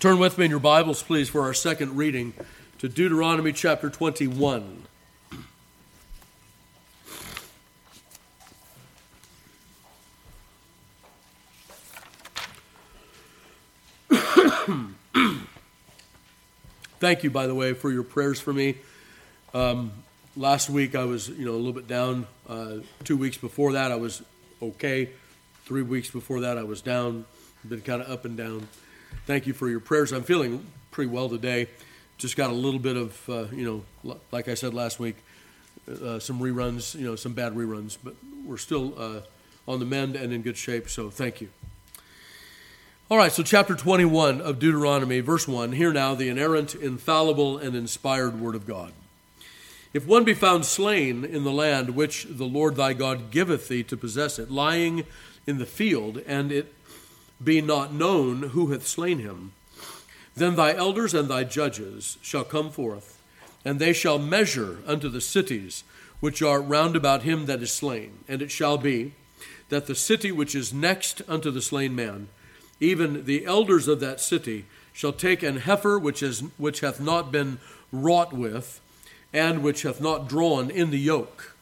Turn with me in your Bibles, please, for our second reading to Deuteronomy chapter 21. Thank you, by the way, for your prayers for me. Um, last week I was, you know, a little bit down. Uh, two weeks before that I was okay. Three weeks before that I was down. Been kind of up and down thank you for your prayers. I'm feeling pretty well today. Just got a little bit of, uh, you know, like I said last week, uh, some reruns, you know, some bad reruns, but we're still uh, on the mend and in good shape, so thank you. All right, so chapter 21 of Deuteronomy, verse 1. Hear now the inerrant, infallible, and inspired word of God. If one be found slain in the land which the Lord thy God giveth thee to possess it, lying in the field, and it be not known who hath slain him. Then thy elders and thy judges shall come forth, and they shall measure unto the cities which are round about him that is slain. And it shall be that the city which is next unto the slain man, even the elders of that city, shall take an heifer which, is, which hath not been wrought with, and which hath not drawn in the yoke.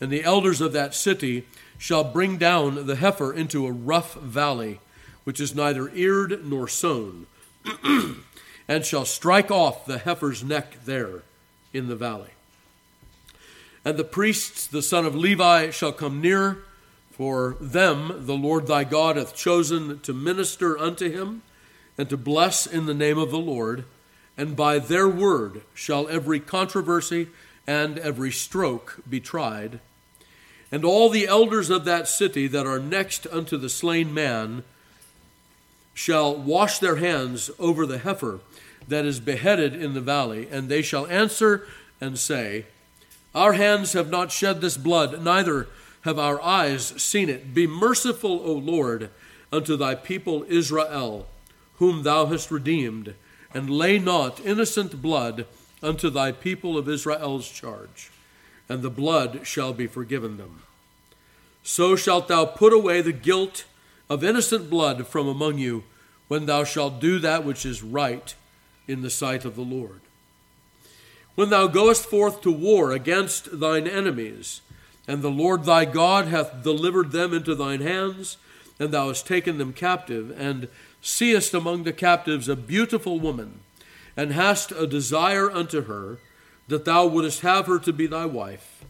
And the elders of that city shall bring down the heifer into a rough valley which is neither eared nor sown, and shall strike off the heifer's neck there in the valley. And the priests, the son of Levi, shall come near, for them the Lord thy God hath chosen to minister unto him, and to bless in the name of the Lord, and by their word shall every controversy and every stroke be tried. And all the elders of that city that are next unto the slain man, shall wash their hands over the heifer that is beheaded in the valley, and they shall answer and say, Our hands have not shed this blood, neither have our eyes seen it. Be merciful, O Lord, unto thy people Israel, whom thou hast redeemed, and lay not innocent blood unto thy people of Israel's charge, and the blood shall be forgiven them. So shalt thou put away the guilt of innocent blood from among you when thou shalt do that which is right in the sight of the Lord. When thou goest forth to war against thine enemies, and the Lord thy God hath delivered them into thine hands, and thou hast taken them captive, and seest among the captives a beautiful woman, and hast a desire unto her, that thou wouldest have her to be thy wife,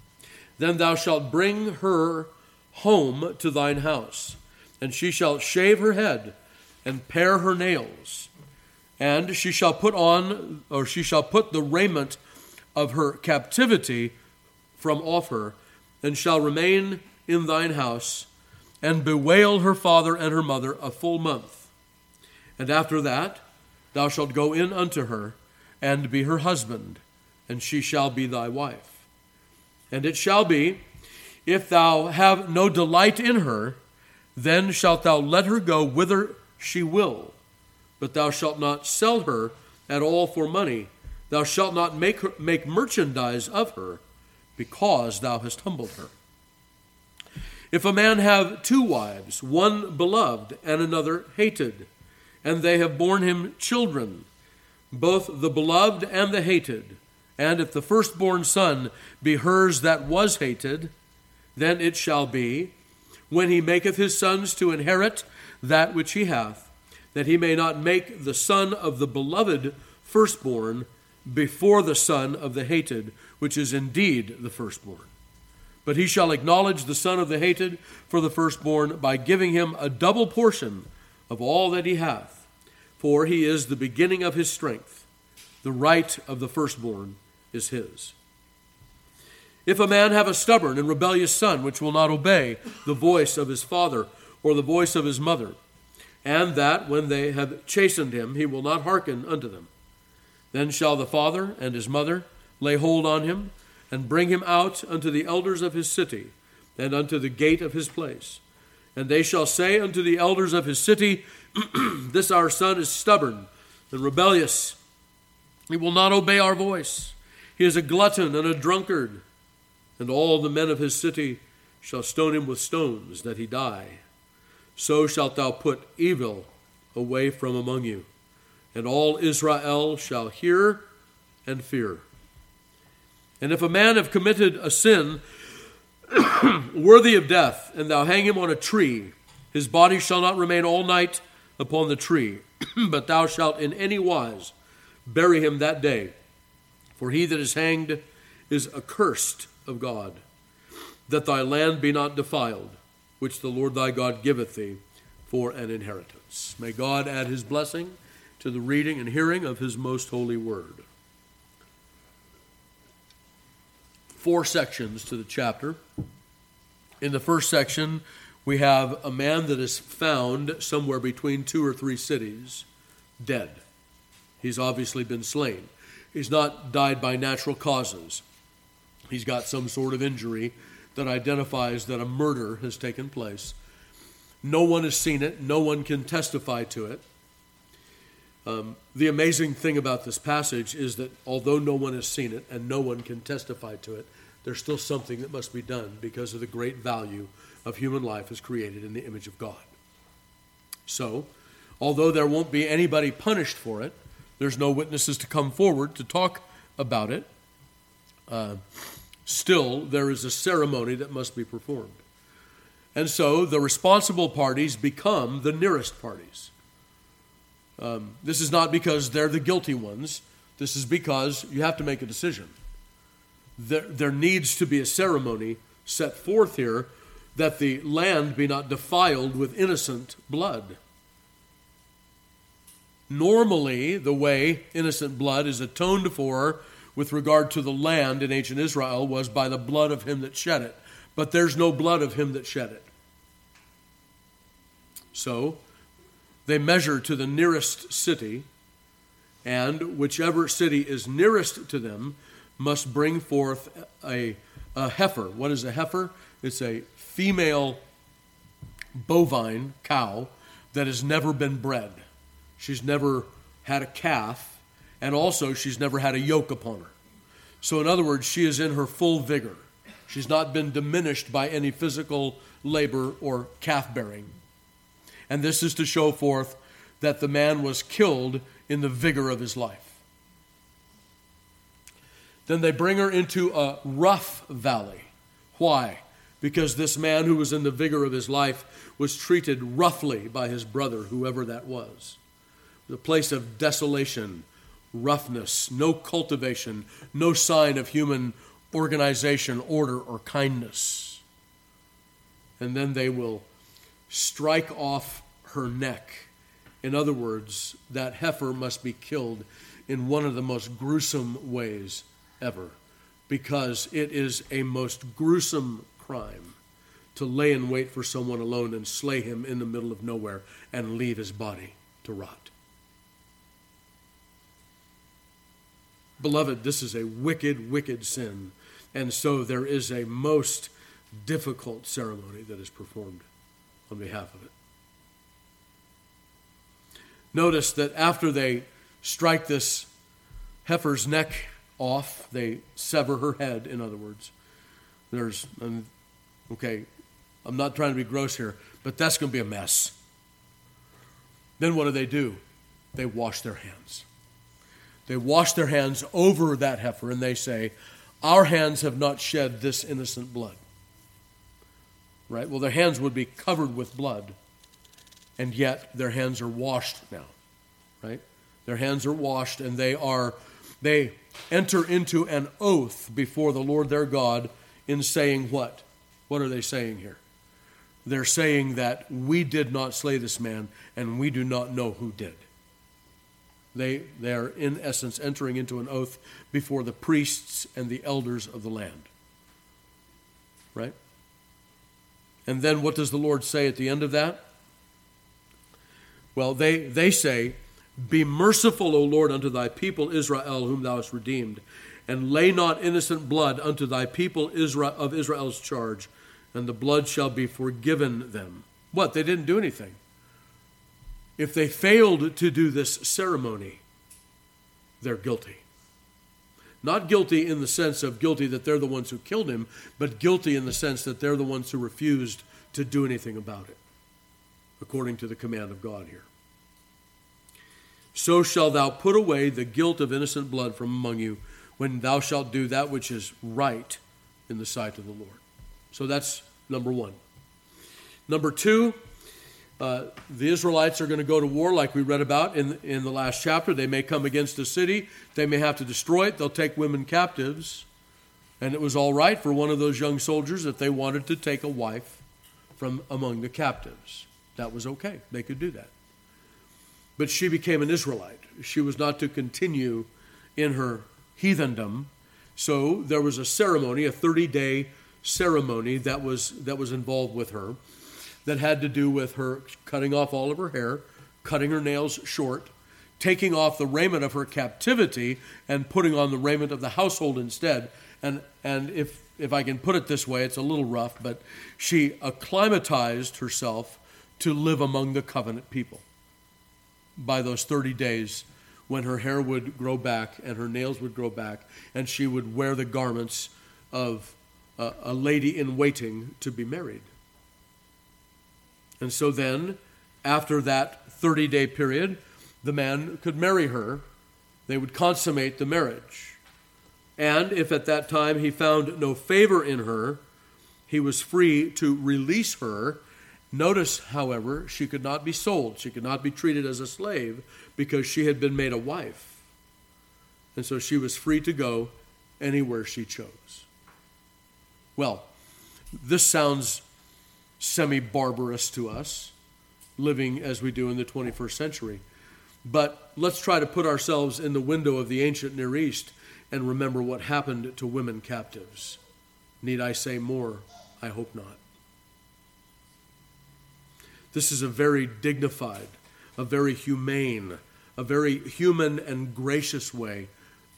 then thou shalt bring her home to thine house and she shall shave her head and pare her nails, and she shall put on, or she shall put the raiment of her captivity from off her, and shall remain in thine house, and bewail her father and her mother a full month. And after that, thou shalt go in unto her, and be her husband, and she shall be thy wife. And it shall be, if thou have no delight in her, then shalt thou let her go whither she will, but thou shalt not sell her at all for money. Thou shalt not make, her, make merchandise of her, because thou hast humbled her. If a man have two wives, one beloved and another hated, and they have borne him children, both the beloved and the hated, and if the firstborn son be hers that was hated, then it shall be when he maketh his sons to inherit that which he hath, that he may not make the son of the beloved firstborn before the son of the hated, which is indeed the firstborn. But he shall acknowledge the son of the hated for the firstborn by giving him a double portion of all that he hath, for he is the beginning of his strength. The right of the firstborn is his. If a man have a stubborn and rebellious son which will not obey the voice of his father or the voice of his mother, and that when they have chastened him he will not hearken unto them, then shall the father and his mother lay hold on him and bring him out unto the elders of his city and unto the gate of his place. And they shall say unto the elders of his city, This our son is stubborn and rebellious. He will not obey our voice. He is a glutton and a drunkard and all the men of his city shall stone him with stones, that he die. So shalt thou put evil away from among you, and all Israel shall hear and fear. And if a man have committed a sin worthy of death, and thou hang him on a tree, his body shall not remain all night upon the tree, but thou shalt in any wise bury him that day. For he that is hanged is accursed of God, that thy land be not defiled, which the Lord thy God giveth thee for an inheritance. May God add his blessing to the reading and hearing of his most holy word. Four sections to the chapter. In the first section, we have a man that is found somewhere between two or three cities, dead. He's obviously been slain. He's not died by natural causes. He's got some sort of injury that identifies that a murder has taken place. No one has seen it, no one can testify to it. Um, the amazing thing about this passage is that although no one has seen it and no one can testify to it, there's still something that must be done because of the great value of human life as created in the image of God. So, although there won't be anybody punished for it, there's no witnesses to come forward to talk about it. Uh, still, there is a ceremony that must be performed. And so the responsible parties become the nearest parties. Um, this is not because they're the guilty ones, this is because you have to make a decision. There, there needs to be a ceremony set forth here that the land be not defiled with innocent blood. Normally, the way innocent blood is atoned for with regard to the land in ancient Israel was by the blood of him that shed it. But there's no blood of him that shed it. So, they measure to the nearest city, and whichever city is nearest to them must bring forth a, a heifer. What is a heifer? It's a female bovine cow that has never been bred. She's never had a calf, and also she's never had a yoke upon her. So, in other words, she is in her full vigor. She's not been diminished by any physical labor or calf bearing. And this is to show forth that the man was killed in the vigor of his life. Then they bring her into a rough valley. Why? Because this man who was in the vigor of his life was treated roughly by his brother, whoever that was the place of desolation, roughness, no cultivation, no sign of human organization, order, or kindness. And then they will strike off her neck. In other words, that heifer must be killed in one of the most gruesome ways ever, because it is a most gruesome crime to lay in wait for someone alone and slay him in the middle of nowhere and leave his body to rot. Beloved, this is a wicked, wicked sin. And so there is a most difficult ceremony that is performed on behalf of it. Notice that after they strike this heifer's neck off, they sever her head, in other words. There's, um, okay, I'm not trying to be gross here, but that's going to be a mess. Then what do they do? They wash their hands. They wash their hands over that heifer and they say, Our hands have not shed this innocent blood. Right? Well, their hands would be covered with blood, and yet their hands are washed now. Right? Their hands are washed and they are they enter into an oath before the Lord their God in saying what? What are they saying here? They're saying that we did not slay this man and we do not know who did. They, they are, in essence, entering into an oath before the priests and the elders of the land. Right? And then what does the Lord say at the end of that? Well, they, they say, Be merciful, O Lord, unto thy people Israel, whom thou hast redeemed, and lay not innocent blood unto thy people Israel of Israel's charge, and the blood shall be forgiven them. What? They didn't do anything. If they failed to do this ceremony, they're guilty. Not guilty in the sense of guilty that they're the ones who killed him, but guilty in the sense that they're the ones who refused to do anything about it, according to the command of God here. so shalt thou put away the guilt of innocent blood from among you when thou shalt do that which is right in the sight of the Lord. So that's number one. Number two, uh, the Israelites are going to go to war, like we read about in, in the last chapter. They may come against a city, they may have to destroy it, they'll take women captives. And it was all right for one of those young soldiers if they wanted to take a wife from among the captives. That was okay, they could do that. But she became an Israelite. She was not to continue in her heathendom. So there was a ceremony, a 30 day ceremony that was, that was involved with her that had to do with her cutting off all of her hair, cutting her nails short, taking off the raiment of her captivity, and putting on the raiment of the household instead. And, and if, if I can put it this way, it's a little rough, but she acclimatized herself to live among the covenant people by those 30 days when her hair would grow back and her nails would grow back, and she would wear the garments of a, a lady in waiting to be married. And so then, after that 30 day period, the man could marry her. They would consummate the marriage. And if at that time he found no favor in her, he was free to release her. Notice, however, she could not be sold. She could not be treated as a slave because she had been made a wife. And so she was free to go anywhere she chose. Well, this sounds semi barbarous to us, living as we do in the 21st century. But let's try to put ourselves in the window of the ancient Near East and remember what happened to women captives. Need I say more? I hope not. This is a very dignified, a very humane, a very human and gracious way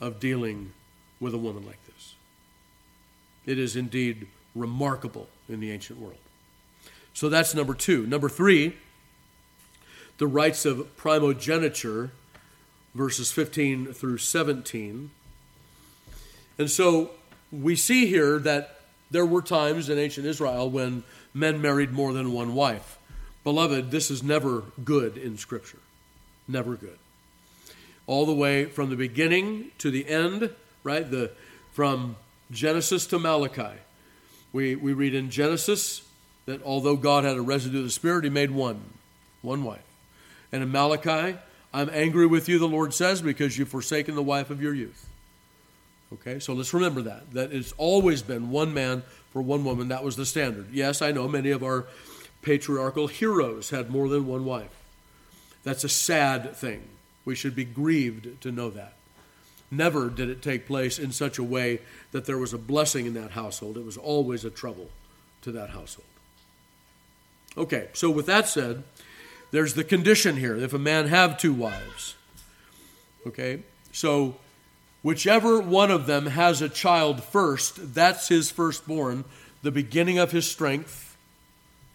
of dealing with a woman like this. It is indeed remarkable in the ancient world. So that's number two. Number three, the rights of primogeniture, verses 15 through 17. And so we see here that there were times in ancient Israel when men married more than one wife. Beloved, this is never good in Scripture. Never good. All the way from the beginning to the end, right? The from Genesis to Malachi. We, we read in Genesis that although God had a residue of the Spirit, He made one, one wife. And in Malachi, I'm angry with you, the Lord says, because you've forsaken the wife of your youth. Okay, so let's remember that. That it's always been one man for one woman. That was the standard. Yes, I know many of our patriarchal heroes had more than one wife. That's a sad thing. We should be grieved to know that. Never did it take place in such a way that there was a blessing in that household. It was always a trouble to that household. Okay, so with that said, there's the condition here if a man have two wives. Okay, so whichever one of them has a child first, that's his firstborn, the beginning of his strength.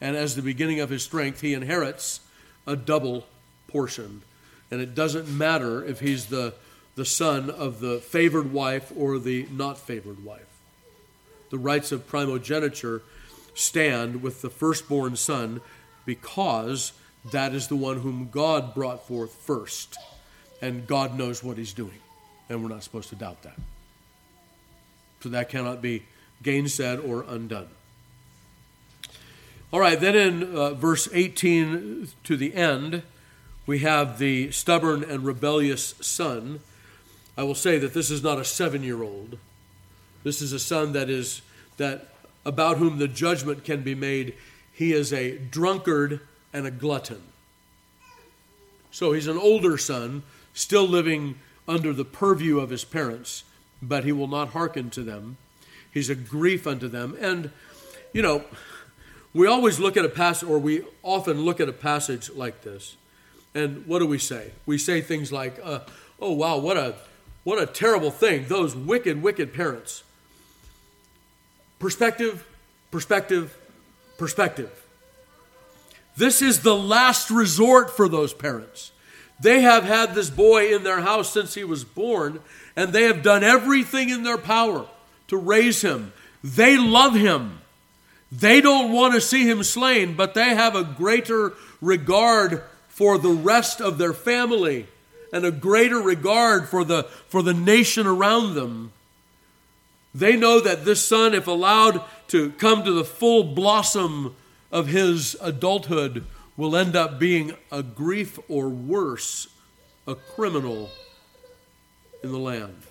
And as the beginning of his strength, he inherits a double portion. And it doesn't matter if he's the, the son of the favored wife or the not favored wife. The rights of primogeniture stand with the firstborn son because that is the one whom God brought forth first. And God knows what he's doing. And we're not supposed to doubt that. So that cannot be gainsaid or undone. All right, then in uh, verse 18 to the end, we have the stubborn and rebellious son. I will say that this is not a seven year old. This is a son that is that about whom the judgment can be made, he is a drunkard and a glutton. So he's an older son, still living under the purview of his parents, but he will not hearken to them. He's a grief unto them. And, you know, we always look at a passage, or we often look at a passage like this, and what do we say? We say things like, uh, "Oh wow, what a what a terrible thing! Those wicked, wicked parents." Perspective, perspective, perspective. This is the last resort for those parents. They have had this boy in their house since he was born, and they have done everything in their power to raise him. They love him. They don't want to see him slain, but they have a greater regard for the rest of their family and a greater regard for the, for the nation around them. They know that this son, if allowed to come to the full blossom of his adulthood, will end up being a grief or worse, a criminal in the land.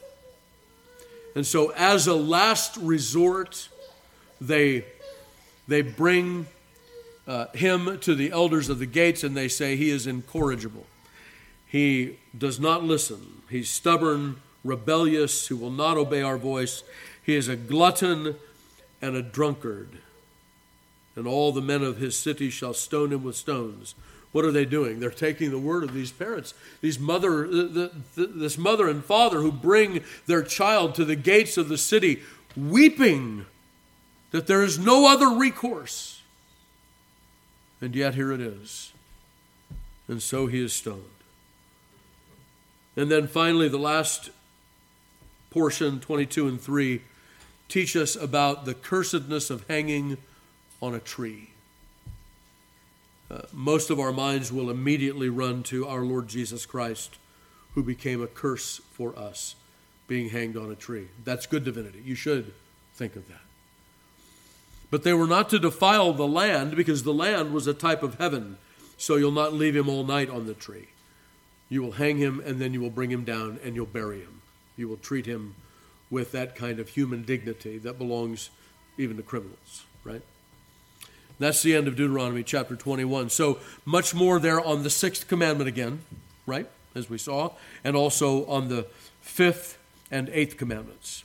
And so, as a last resort, they, they bring uh, him to the elders of the gates and they say he is incorrigible. He does not listen. He's stubborn, rebellious, who will not obey our voice. He is a glutton and a drunkard. And all the men of his city shall stone him with stones. What are they doing? They're taking the word of these parents, these mother, the, the, this mother and father who bring their child to the gates of the city, weeping that there is no other recourse. And yet here it is. And so he is stoned. And then finally, the last portion, 22 and 3, teach us about the cursedness of hanging on a tree. Uh, most of our minds will immediately run to our Lord Jesus Christ, who became a curse for us, being hanged on a tree. That's good divinity. You should think of that. But they were not to defile the land because the land was a type of heaven, so you'll not leave him all night on the tree. You will hang him and then you will bring him down and you'll bury him. You will treat him with that kind of human dignity that belongs even to criminals, right? That's the end of Deuteronomy chapter 21. So much more there on the sixth commandment again, right? As we saw, and also on the fifth and eighth commandments.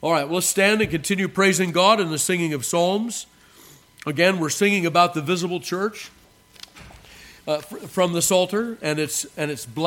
All right, well, let's stand and continue praising God in the singing of Psalms. Again, we're singing about the visible church uh, from the Psalter and its, and its.